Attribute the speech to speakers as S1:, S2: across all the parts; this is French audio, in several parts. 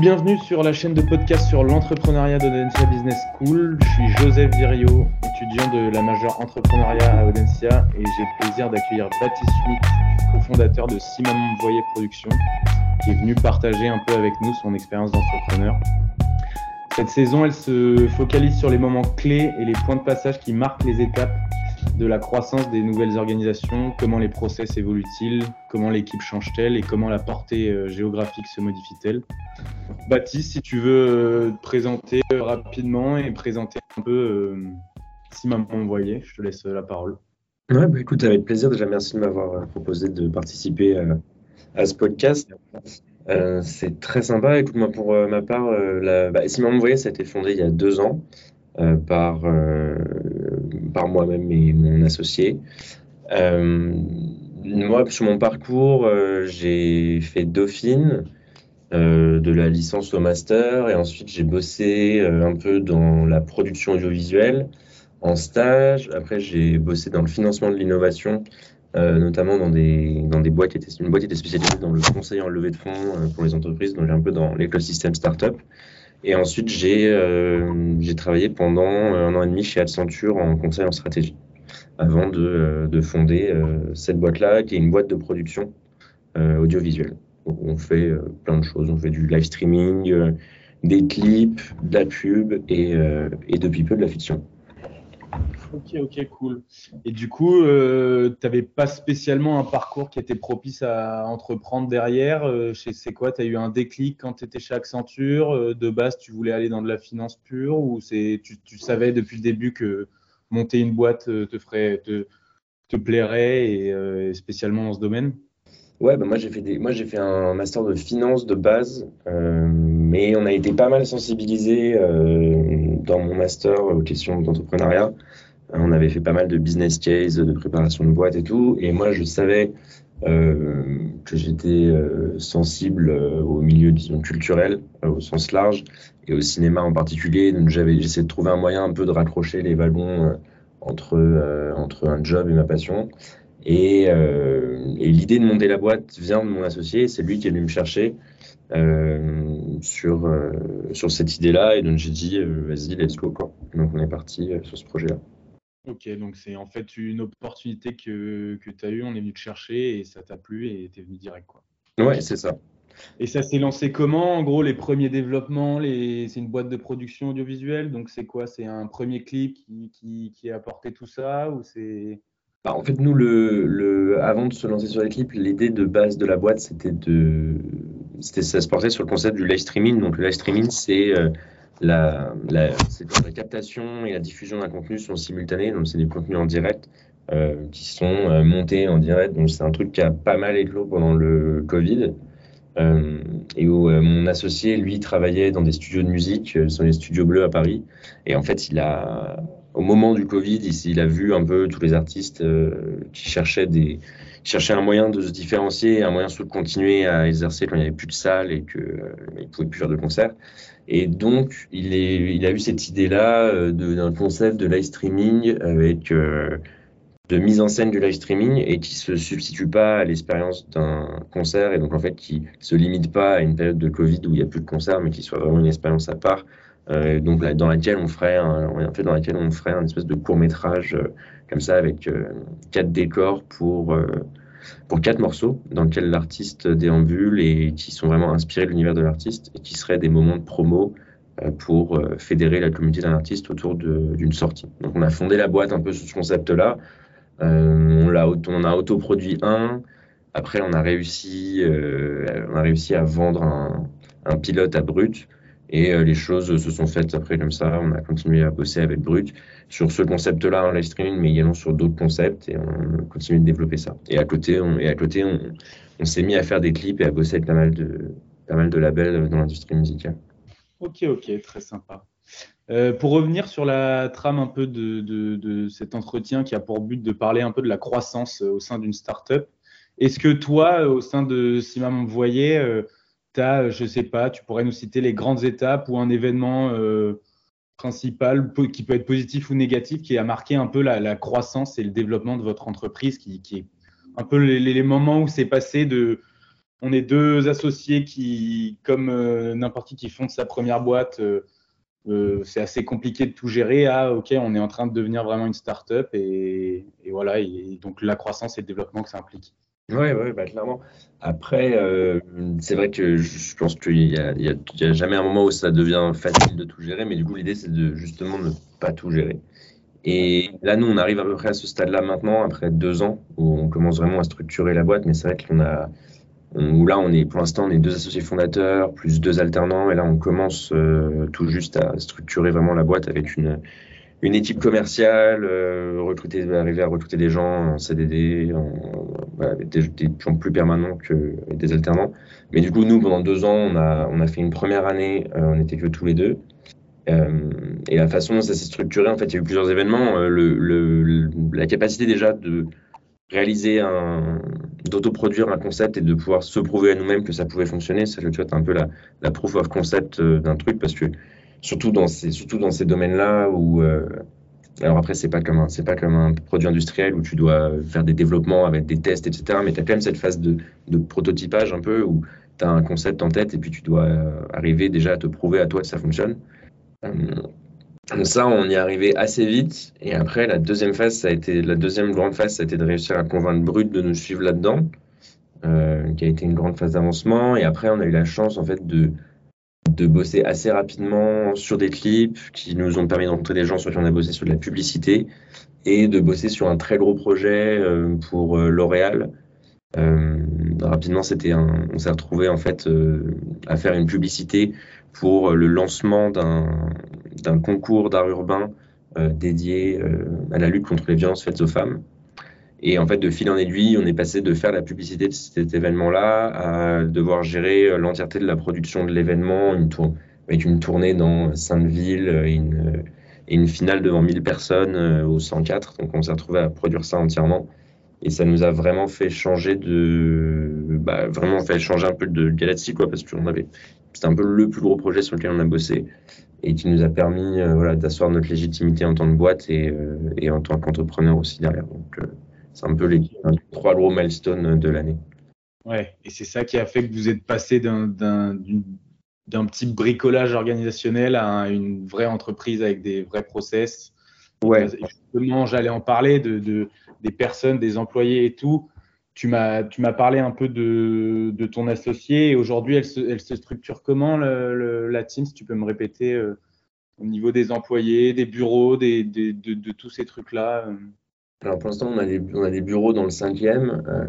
S1: bienvenue sur la chaîne de podcast sur l'entrepreneuriat d'Audencia Business School. Je suis Joseph Virio, étudiant de la majeure entrepreneuriat à Audencia et j'ai le plaisir d'accueillir Baptiste Schmitt, cofondateur de Simon Voyer Productions, qui est venu partager un peu avec nous son expérience d'entrepreneur. Cette saison, elle se focalise sur les moments clés et les points de passage qui marquent les étapes de la croissance des nouvelles organisations, comment les process évoluent-ils, comment l'équipe change-t-elle et comment la portée euh, géographique se modifie-t-elle. Baptiste, si tu veux euh, te présenter euh, rapidement et présenter un peu si maman je te laisse la parole.
S2: Ouais, bah écoute, avec plaisir. Déjà, merci de m'avoir proposé de participer à, ce podcast. c'est très sympa. Écoute, moi, pour ma part, la... bah, ça a été fondé il y a deux ans par par moi-même et mon associé. Euh, moi, sur mon parcours, euh, j'ai fait Dauphine, euh, de la licence au master, et ensuite j'ai bossé un peu dans la production audiovisuelle en stage. Après, j'ai bossé dans le financement de l'innovation, notamment dans des, dans des boîtes qui étaient, une boîte qui était spécialisée dans le conseil en levée de fonds pour les entreprises, donc un peu dans l'écosystème startup. Et ensuite, j'ai euh, travaillé pendant un an et demi chez Accenture en conseil en stratégie, avant de, euh, de fonder euh, cette boîte-là, qui est une boîte de production euh, audiovisuelle. On fait plein de choses. On fait du live streaming, des clips, de la pub et, et depuis peu de la fiction.
S1: Ok, ok, cool. Et du coup, euh, tu n'avais pas spécialement un parcours qui était propice à entreprendre derrière. Euh, c'est quoi Tu as eu un déclic quand tu étais chez Accenture euh, De base, tu voulais aller dans de la finance pure ou tu, tu savais depuis le début que monter une boîte te, ferait, te, plairait et, spécialement dans ce domaine?
S2: Ouais, bah moi j'ai fait moi j'ai fait un master de finance de base, mais on a été pas mal sensibilisé dans mon master aux questions d'entrepreneuriat. On avait fait pas mal de business case, de préparation de boîte et tout. Et moi, je savais euh, que j'étais euh, sensible euh, au milieu, disons, culturel, au sens large, et au cinéma en particulier. Donc, j'avais, j'essayais de trouver un moyen un peu de raccrocher les wagons entre, entre un job et ma passion. Et, et l'idée de monter la boîte vient de mon associé. C'est lui qui est venu me chercher sur, sur cette idée-là. Et donc, j'ai dit, vas-y, let's go. Quoi. Donc, on est parti sur ce projet-là.
S1: Ok, donc c'est en fait une opportunité que, que tu as eue, on est venu te chercher et ça t'a plu et tu es venu direct. Quoi.
S2: Ouais, c'est ça.
S1: Et ça s'est lancé comment En gros, les premiers développements, les... c'est une boîte de production audiovisuelle, donc c'est quoi? C'est un premier clip qui, qui, qui, a apporté tout ça ou c'est?
S2: Bah, en fait, nous, le, le, avant de se lancer sur les clips, l'idée de base de la boîte, c'était de, c'était ça se portait sur le concept du live streaming. Donc, le live streaming, c'est euh, la, la, la, captation et la diffusion d'un contenu sont simultanées, donc c'est des contenus en direct euh, qui sont euh, montés en direct. Donc c'est un truc qui a pas mal éclos pendant le Covid. Euh, et où euh, mon associé, lui, travaillait dans des studios de musique, euh, sont les studios bleus à Paris. Et en fait, il a, au moment du Covid, il, il a vu un peu tous les artistes qui cherchaient des, cherchaient un moyen de se différencier, un moyen de continuer à exercer quand il n'y avait plus de salles et qu'il ne pouvait plus faire de concerts. Et donc, il, a eu cette idée-là euh, d'un concept de live streaming avec euh, de mise en scène du live streaming et qui se substitue pas à l'expérience d'un concert et donc en fait qui se limite pas à une période de Covid où il n'y a plus de concerts mais qui soit vraiment une expérience à part. Euh, donc dans laquelle on ferait un, en fait dans laquelle on ferait un espèce de court métrage euh, comme ça avec euh, quatre décors pour pour quatre morceaux dans lesquels l'artiste déambule et qui sont vraiment inspirés de l'univers de l'artiste et qui seraient des moments de promo euh, pour euh, fédérer la communauté d'un artiste autour d'une sortie. Donc on a fondé la boîte un peu sur ce concept-là. Euh, on, a, on a autoproduit un. Après, on a réussi, on a réussi à vendre un, un pilote à Brut et euh, les choses se sont faites après comme ça. On a continué à bosser avec Brut sur ce concept-là en live streaming, mais également sur d'autres concepts et on continue de développer ça. Et à côté, on, et à côté, on, s'est mis à faire des clips et à bosser avec pas mal de, pas mal de labels dans l'industrie musicale.
S1: Ok, ok, très sympa. Euh, pour revenir sur la trame un peu de, de, cet entretien qui a pour but de parler un peu de la croissance au sein d'une startup, est-ce que toi, au sein de Voyer, euh, tu as, euh, je sais pas, tu pourrais nous citer les grandes étapes ou un événement euh, principal qui peut être positif ou négatif qui a marqué un peu la, croissance et le développement de votre entreprise, qui, est un peu les, moments où c'est passé de on est deux associés qui, comme n'importe qui qui fonde sa première boîte, c'est assez compliqué de tout gérer. Ah, ok, on est en train de devenir vraiment une start-up et, et voilà, et donc la croissance et le développement que ça implique.
S2: Oui, ouais, bah, clairement. Après, euh, c'est vrai que je pense qu'il n'y a, jamais un moment où ça devient facile de tout gérer, mais du coup, l'idée, c'est de justement ne pas tout gérer. Et là, nous, on arrive à peu près à ce stade-là maintenant, après deux ans, où on commence vraiment à structurer la boîte, mais c'est vrai qu'on a, où là, on est, pour l'instant, on est deux associés fondateurs, plus deux alternants, et là, on commence euh, tout juste à structurer vraiment la boîte avec une, une équipe commerciale, euh, recruter, arriver à recruter des gens en CDD, en, des, gens plus permanents que des alternants. Mais du coup, nous, pendant deux ans, on a, on a fait une première année, euh, on n'était que tous les deux. Euh, et la façon dont ça s'est structuré, en fait, il y a eu plusieurs événements. Euh, le, le, la capacité déjà de réaliser un, d'autoproduire un concept et de pouvoir se prouver à nous-mêmes que ça pouvait fonctionner, ça, tu vois, un peu la, la proof of concept d'un truc parce que surtout dans ces, surtout dans ces domaines-là où. Euh, alors après, c'est pas comme c'est pas comme un produit industriel où tu dois faire des développements avec des tests, etc. Mais tu as quand même cette phase de, de prototypage un peu où tu as un concept en tête et puis tu dois arriver déjà à te prouver à toi que ça fonctionne. Euh, ça, on y est arrivé assez vite. Et après, la deuxième phase, ça a été la deuxième grande phase, ça a été de réussir à convaincre Brut de nous suivre là-dedans, euh, qui a été une grande phase d'avancement. Et après, on a eu la chance en fait de de bosser assez rapidement sur des clips qui nous ont permis de rencontrer des gens sur qui on a bossé sur de la publicité et de bosser sur un très gros projet euh, pour euh, L'Oréal. Euh, rapidement, c'était on s'est retrouvé en fait à faire une publicité pour le lancement d'un concours d'art urbain dédié à la lutte contre les violences faites aux femmes. Et en fait, de fil en aiguille, on est passé de faire la publicité de cet événement-là à devoir gérer euh, l'entièreté de la production de l'événement, une avec une tournée dans Sainte-Ville et une, et une finale devant 1000 personnes euh, au 104. Donc, on s'est retrouvé à produire ça entièrement. Et ça nous a vraiment fait changer de, bah, vraiment fait changer un peu de galaxie, quoi, parce qu'on avait, c'était un peu le plus gros projet sur lequel on a bossé et qui nous a permis, euh, voilà, d'asseoir notre légitimité en tant que boîte et, et en tant qu'entrepreneur aussi derrière. Donc, c'est un peu les, trois gros milestones de l'année.
S1: Ouais, et c'est ça qui a fait que vous êtes passé d'un petit bricolage organisationnel à une vraie entreprise avec des vrais process. Ouais. Justement, j'allais en parler de, des personnes, des employés et tout. Tu m'as parlé un peu de, de ton associé. Aujourd'hui, elle se, elle se structure comment, la team Si tu peux me répéter euh, au niveau des employés, des bureaux, des, de, de, tous ces trucs-là. Euh.
S2: Alors pour l'instant, on, a des, on a des bureaux dans le cinquième euh,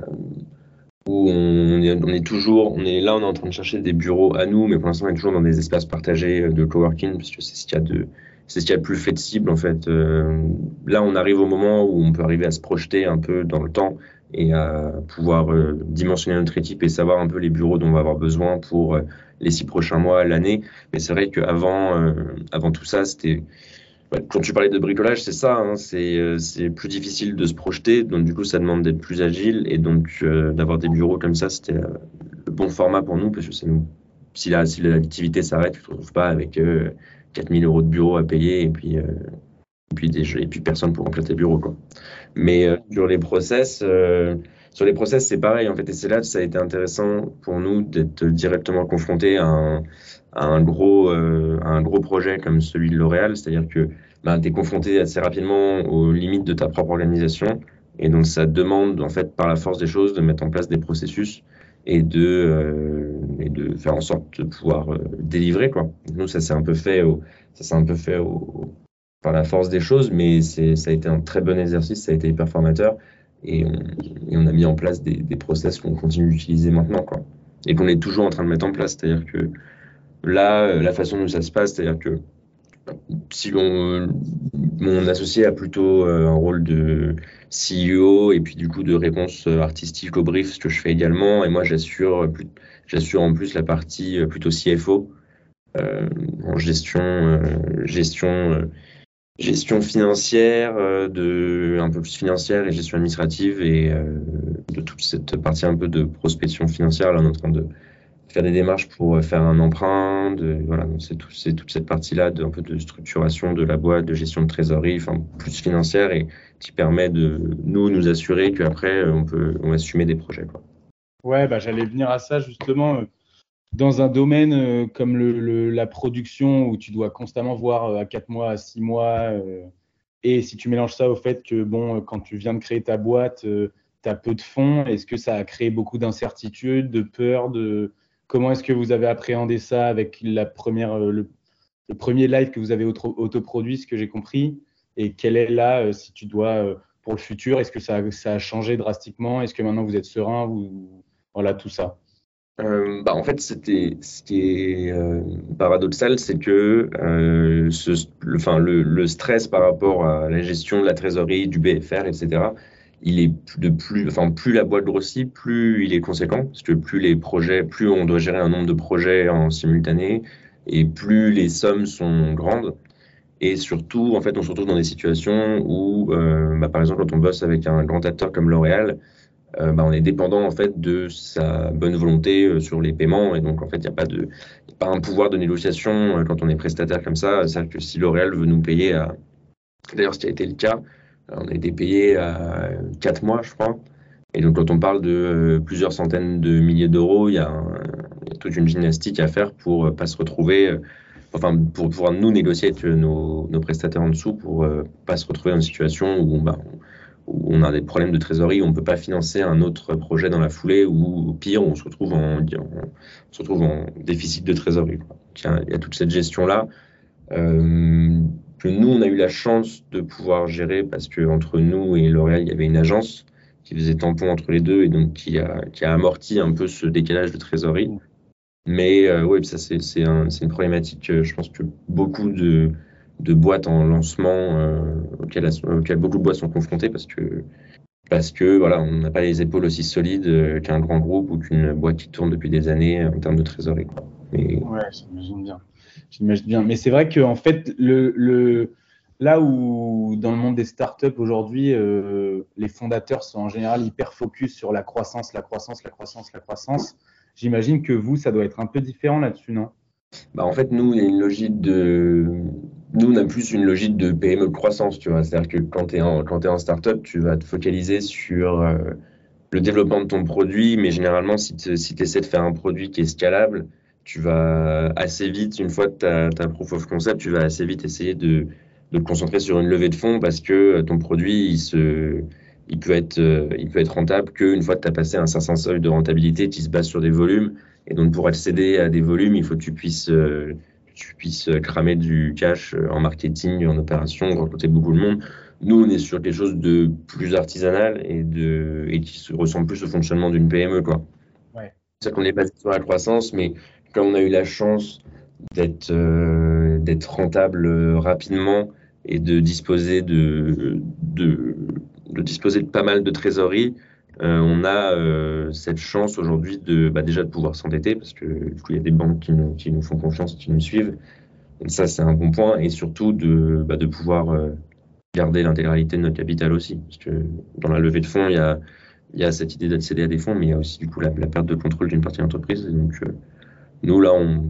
S2: où on est, on est, toujours, on est là, on est en train de chercher des bureaux à nous, mais pour l'instant, on est toujours dans des espaces partagés de coworking parce que c'est ce qu'il y a de c'est ce qu'il y a de plus flexible en fait. Euh, là, on arrive au moment où on peut arriver à se projeter un peu dans le temps et à pouvoir euh, dimensionner notre équipe et savoir un peu les bureaux dont on va avoir besoin pour euh, les six prochains mois, l'année. Mais c'est vrai qu'avant euh, avant tout ça, c'était quand tu parlais de bricolage, c'est ça, hein, euh, c'est plus difficile de se projeter, donc du coup ça demande d'être plus agile et donc euh, d'avoir des bureaux comme ça, c'était euh, le bon format pour nous parce que nous, si la si l'activité s'arrête, tu te retrouves pas avec 4000 euros de bureau à payer et puis et puis personne pour remplir tes bureaux. Mais sur les process, sur les process c'est pareil en fait et c'est là que ça a été intéressant pour nous d'être directement confronté à un à un gros, euh, un gros projet comme celui de L'Oréal, c'est-à-dire que bah, tu es confronté assez rapidement aux limites de ta propre organisation. Et donc, ça demande, en fait, par la force des choses, de mettre en place des processus et de, euh, et de faire en sorte de pouvoir euh, délivrer. Quoi. Nous, ça s'est un peu fait, au, ça s'est un peu fait au, par la force des choses, mais ça a été un très bon exercice, ça a été hyper formateur. Et on, et on a mis en place des, des process qu'on continue d'utiliser maintenant. Quoi. Et qu'on est toujours en train de mettre en place. C'est-à-dire que Là, euh, la façon dont ça se passe, c'est-à-dire que si mon associé a plutôt euh, un rôle de CEO et puis du coup de réponse euh, artistique au brief, ce que je fais également, et moi j'assure j'assure en plus la partie plutôt CFO en gestion gestion gestion financière de un peu plus financière et gestion administrative et de toute cette partie un peu de prospection financière là on en train de faire des démarches pour euh, faire un emprunt. Voilà, c'est tout, toute cette partie-là de, de structuration de la boîte, de gestion de trésorerie, enfin plus financière et qui permet de nous nous assurer qu'après euh, on peut on assumer des projets. Quoi.
S1: Ouais, bah, j'allais venir à ça justement. Dans un domaine comme le, la production où tu dois constamment voir à 4 mois, à 6 mois, et si tu mélanges ça au fait que bon, quand tu viens de créer ta boîte, tu as peu de fonds, est-ce que ça a créé beaucoup d'incertitudes, de peur de... Comment est-ce que vous avez appréhendé ça avec la première, le, premier live que vous avez autoproduit, ce que j'ai compris? Et quel est là, si tu dois, pour le futur, est-ce que ça, ça, a changé drastiquement? Est-ce que maintenant vous êtes serein ou voilà tout ça?
S2: Euh, bah, en fait, ce qui est euh, paradoxal, c'est que euh, le, stress par rapport à la gestion de la trésorerie, du BFR, etc., il est de plus, enfin, plus la boîte grossit, plus il est conséquent, parce que plus les projets, plus on doit gérer un nombre de projets en simultané, et plus les sommes sont grandes. Et surtout, en fait, on se retrouve dans des situations où, bah, par exemple, quand on bosse avec un grand acteur comme L'Oréal, euh, bah, on est dépendant en fait de sa bonne volonté euh, sur les paiements et donc en fait il n'y a pas de pas un pouvoir de négociation euh, quand on est prestataire comme ça. C'est-à-dire que si L'Oréal veut nous payer à d'ailleurs ce qui a été le cas, on a été payé à 4 mois je crois. Et donc quand on parle de plusieurs centaines de milliers d'euros, il y, a toute une gymnastique à faire pour pas se retrouver enfin pour pouvoir nous négocier avec nos, prestataires en dessous pour pas se retrouver dans une situation où bah, on, où on a des problèmes de trésorerie, on ne peut pas financer un autre projet dans la foulée, ou pire, on se retrouve en, on se retrouve en déficit de trésorerie. Il y, a, toute cette gestion-là euh, que nous, on a eu la chance de pouvoir gérer parce qu'entre nous et L'Oréal, il y avait une agence qui faisait tampon entre les deux et donc qui a, qui a amorti un peu ce décalage de trésorerie. Mais euh, oui, ça c'est un, une problématique, euh, je pense que beaucoup de, de boîtes en lancement euh, auxquelles, beaucoup de boîtes sont confrontées parce que parce que voilà, on n'a pas les épaules aussi solides euh, qu'un grand groupe ou qu'une boîte qui tourne depuis des années en termes de trésorerie.
S1: Mais... Ouais, j'imagine bien. J'imagine bien. Mais c'est vrai que en fait, là où dans le monde des startups aujourd'hui, euh, les fondateurs sont en général hyper focus sur la croissance, la croissance, la croissance, la croissance. J'imagine que vous, ça doit être un peu différent là-dessus, non?
S2: Bah en fait, nous, une logique de, nous, on a plus une logique de PME croissance, tu vois. C'est-à-dire que quand tu es, en, quand es en startup, tu vas te focaliser sur euh, le développement de ton produit, mais généralement, si tu si essaies de faire un produit qui est scalable, tu vas assez vite, une fois que tu as, as, proof of concept, tu vas assez vite essayer de, de, te concentrer sur une levée de fonds parce que ton produit, il, se, il, peut, être, euh, il peut être rentable qu'une fois que tu as passé un certain seuil de rentabilité, tu se bases sur des volumes. Et donc, pour accéder à des volumes, il faut que tu puisses... Euh, tu puisses cramer du cash euh, en marketing, en opération, recruter beaucoup de monde. Nous, on est sur quelque chose de plus artisanal et, de, et qui se ressemble plus au fonctionnement d'une PME. Quoi. Ouais. C'est qu'on est basé sur la croissance, mais comme on a eu la chance d'être euh, rentable euh, rapidement et de disposer de, pas mal de trésorerie, euh, on a cette chance aujourd'hui bah, déjà de pouvoir s'endetter parce que du coup il y a des banques qui nous, font confiance, qui nous suivent. Donc ça c'est un bon point et surtout de, bah, pouvoir garder l'intégralité de notre capital aussi parce que dans la levée de fonds il y a, cette idée d'accéder à des fonds mais il y a aussi du coup la, perte de contrôle d'une partie de l'entreprise. Donc nous là on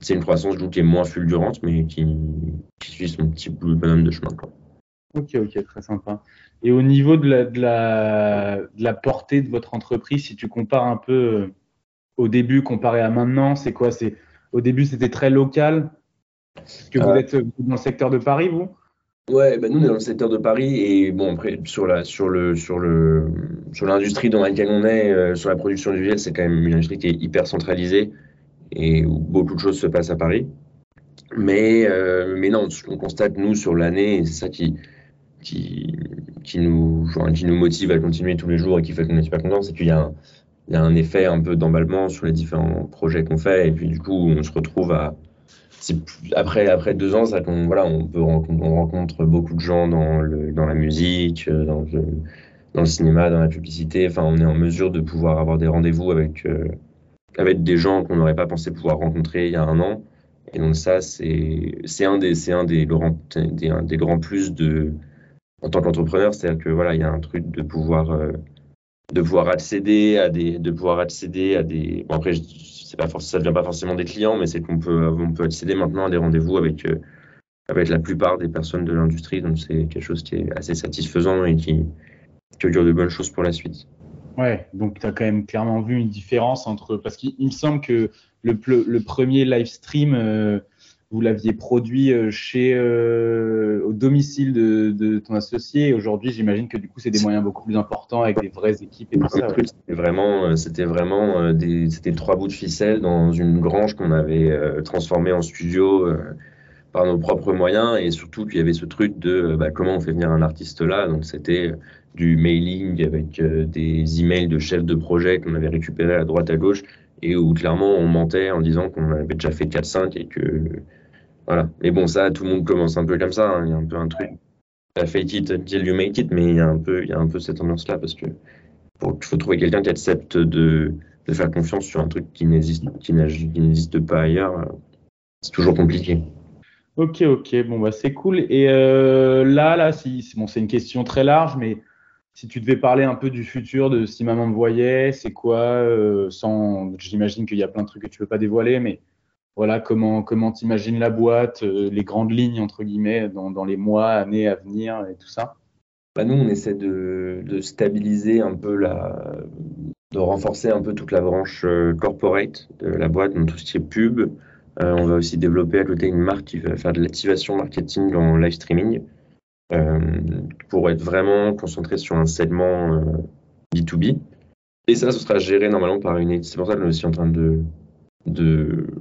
S2: c'est une croissance qui est moins fulgurante mais qui, qui suit son petit bonhomme de chemin. Quoi.
S1: Ok, ok, très sympa. Et au niveau de la, de la, de la portée de votre entreprise, si tu compares un peu euh, au début comparé à maintenant, c'est quoi? C'est Au début, c'était très local? que vous euh. êtes dans le secteur de Paris, vous?
S2: Ouais, bah nous on est dans le secteur de Paris et bon après sur la sur le sur le sur l'industrie dans laquelle on est euh, sur la production du gel, c'est quand même une industrie qui est hyper centralisée et où beaucoup de choses se passent à Paris. Mais mais non, ce qu'on constate nous sur l'année, c'est ça qui qui, qui, nous, qui nous motive à continuer tous les jours et qui fait qu'on est super content, c'est qu'il y, a un effet un peu d'emballement sur les différents projets qu'on fait. Et puis, du coup, on se retrouve à. Après, après deux ans, ça, voilà, on, peut, on rencontre beaucoup de gens dans, le, dans la musique, dans le, dans le cinéma, dans la publicité. Enfin, on est en mesure de pouvoir avoir des rendez-vous avec, euh, avec des gens qu'on n'aurait pas pensé pouvoir rencontrer il y a un an. Et donc ça, c'est un des, un des, grands, des, des grands plus de, en tant qu'entrepreneur, c'est-à-dire que voilà, il y a un truc de pouvoir euh, de pouvoir accéder à des de pouvoir accéder à des bon après c'est pas ça devient pas forcément des clients mais c'est qu'on peut on peut accéder maintenant à des rendez-vous avec euh, avec la plupart des personnes de l'industrie donc c'est quelque chose qui est assez satisfaisant et qui qui augure de bonnes choses pour la suite.
S1: Ouais, donc tu as quand même clairement vu une différence entre. Parce qu'il me semble que le, le premier live stream, euh, vous l'aviez produit euh, chez, euh, au domicile de, de ton associé. Aujourd'hui, j'imagine que du coup, c'est des moyens beaucoup plus importants avec des vraies équipes et tout ça.
S2: C'était vraiment, c'était vraiment des, c'était trois bouts de ficelle dans une grange qu'on avait transformée en studio par nos propres moyens et surtout qu'il y avait ce truc de bah, comment on fait venir un artiste là. Donc c'était du mailing avec euh, des emails de chefs de projet qu'on avait récupérés à droite à gauche et où clairement on mentait en disant qu'on avait déjà fait 4-5 et que voilà. Mais bon, ça, tout le monde commence un peu comme ça. Hein. Il y a un peu un truc. Fake it until you make it, mais il y a un peu, il y a un peu cette ambiance-là parce que il faut trouver quelqu'un qui accepte de, de, faire confiance sur un truc qui n'existe, qui n'existe pas ailleurs. C'est toujours compliqué.
S1: Ok, ok, bon bah c'est cool. Et euh, là, là, si, bon, c'est une question très large, mais si tu devais parler un peu du futur de si maman me voyait, c'est quoi euh, sans, J'imagine qu'il y a plein de trucs que tu peux pas dévoiler, mais voilà comment comment t'imagines la boîte, euh, les grandes lignes entre guillemets dans, les mois, années à venir et tout ça?
S2: Bah nous, on essaie de, de, stabiliser un peu la, de renforcer un peu toute la branche corporate de la boîte, dans tout ce qui est pub. On va aussi développer à côté une marque qui va faire de l'activation marketing en live streaming. Euh, pour être vraiment concentré sur un segment B2B. Euh, Et ça, ce sera géré normalement par une équipe. C'est pour ça qu'on est aussi en train de,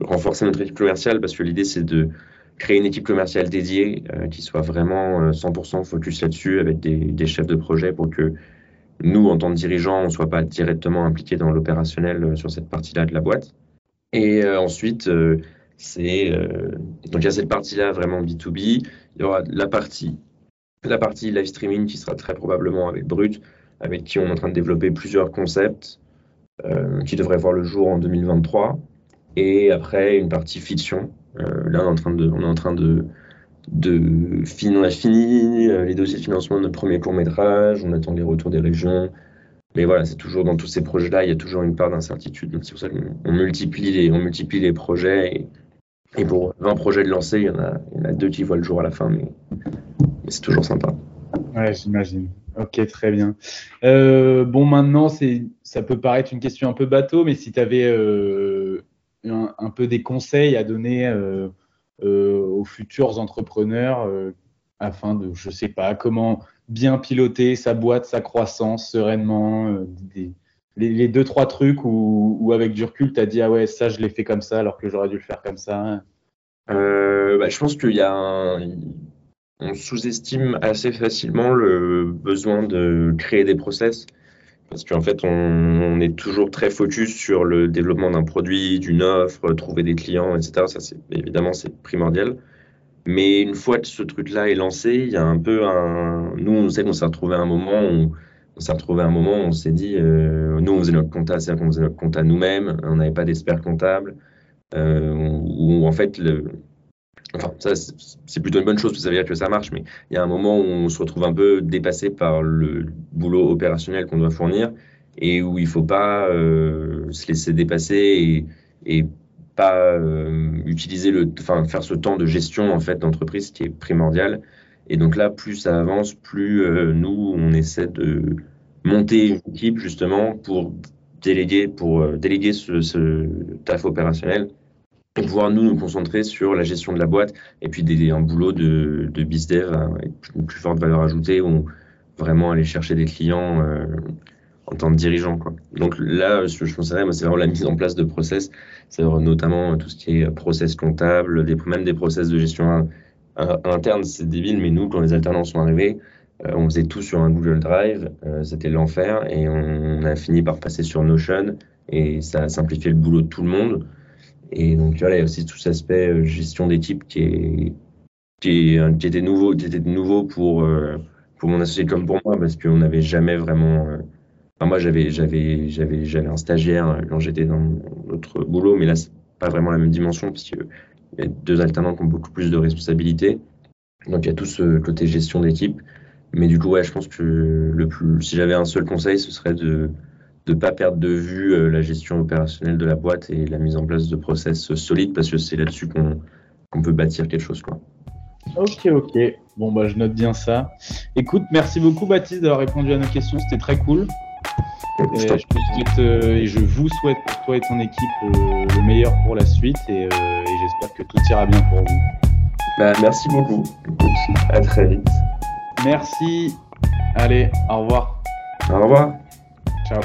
S2: renforcer notre équipe commerciale parce que l'idée, c'est de créer une équipe commerciale dédiée euh, qui soit vraiment 100% focus là-dessus avec des, des, chefs de projet pour que nous, en tant que dirigeants, on ne soit pas directement impliqués dans l'opérationnel sur cette partie-là de la boîte. Et ensuite, c'est donc il y a cette partie-là vraiment B2B. Il y aura la partie la partie live streaming qui sera très probablement avec Brut, avec qui on est en train de développer plusieurs concepts euh, qui devraient voir le jour en 2023. Et après, une partie fiction. Euh, là, on est en train de, on est en train de, de finir, on a fini euh, les dossiers de financement de notre premier court métrage, on attend les retours des régions. Mais voilà, c'est toujours dans tous ces projets-là, il y a toujours une part d'incertitude. Donc c'est pour ça qu'on multiplie les, on multiplie les projets. Et, et, pour 20 projets de lancer, il y, en a, deux qui voient le jour à la fin. Mais c'est toujours sympa.
S1: Ouais, j'imagine. Ok, très bien. Euh, bon, maintenant, ça peut paraître une question un peu bateau, mais si tu avais euh, un, peu des conseils à donner euh, aux futurs entrepreneurs afin de, je sais pas, comment bien piloter sa boîte, sa croissance sereinement, les, deux, trois trucs où, avec du recul, tu as dit, ah ouais, ça, je l'ai fait comme ça alors que j'aurais dû le faire comme ça.
S2: Bah, je pense qu'il y a un on sous-estime assez facilement le besoin de créer des process parce qu'en fait, on, est toujours très focus sur le développement d'un produit, d'une offre, trouver des clients, etc. Ça, c'est évidemment, c'est primordial. Mais une fois que ce truc-là est lancé, il y a un peu un. Nous, on sait qu'on s'est retrouvé à un moment où on s'est retrouvé à un moment où on s'est dit, euh, nous, on faisait notre compta, c'est-à-dire qu'on faisait notre compta nous-mêmes, on n'avait pas d'expert comptable, euh, où en fait, ça, c'est plutôt une bonne chose, parce que ça veut dire que ça marche, mais il y a un moment où on se retrouve un peu dépassé par le boulot opérationnel qu'on doit fournir et où il ne faut pas euh, se laisser dépasser et, pas utiliser le, faire ce temps de gestion en fait d'entreprise qui est primordial. Et donc là, plus ça avance, plus nous, on essaie de monter une équipe justement pour déléguer, pour déléguer ce, ce taf opérationnel et pouvoir nous nous concentrer sur la gestion de la boîte et puis des, un boulot de, de bizdev avec une plus forte valeur ajoutée où vraiment aller chercher des clients euh, en tant que dirigeant. Quoi. Donc là, ce que je conseillerais, c'est vraiment la mise en place de process, c'est notamment tout ce qui est process comptable, des, même des process de gestion interne, c'est débile, mais nous, quand les alternants sont arrivés, euh, on faisait tout sur un Google Drive, euh, c'était l'enfer, et on, a fini par passer sur Notion, et ça a simplifié le boulot de tout le monde. Et donc, il y a aussi tout cet aspect euh, gestion d'équipe qui, qui, était nouveau, qui était nouveau pour, euh, pour mon associé comme pour moi, parce qu'on n'avait jamais vraiment. Euh, enfin, moi, j'avais, j'avais, j'avais, j'avais un stagiaire quand j'étais dans notre boulot, mais là, c'est pas vraiment la même dimension, parce qu'il y a deux alternants qui ont beaucoup plus de responsabilités. Donc, il y a tout ce côté gestion d'équipe. Mais du coup, ouais, je pense que le plus, si j'avais un seul conseil, ce serait de ne pas perdre de vue euh, la gestion opérationnelle de la boîte et la mise en place de process solides parce que c'est là-dessus qu'on peut bâtir quelque chose. Quoi.
S1: Ok, ok. Bon, bah, je note bien ça. Écoute, merci beaucoup Baptiste d'avoir répondu à nos questions, c'était très cool. Et je, te souhaite, euh, et je vous souhaite pour toi et ton équipe euh, le meilleur pour la suite et, euh, et j'espère que tout ira bien pour vous.
S2: Bah, merci beaucoup. À très vite.
S1: Merci. Allez, au revoir.
S2: Au revoir.
S1: Ciao.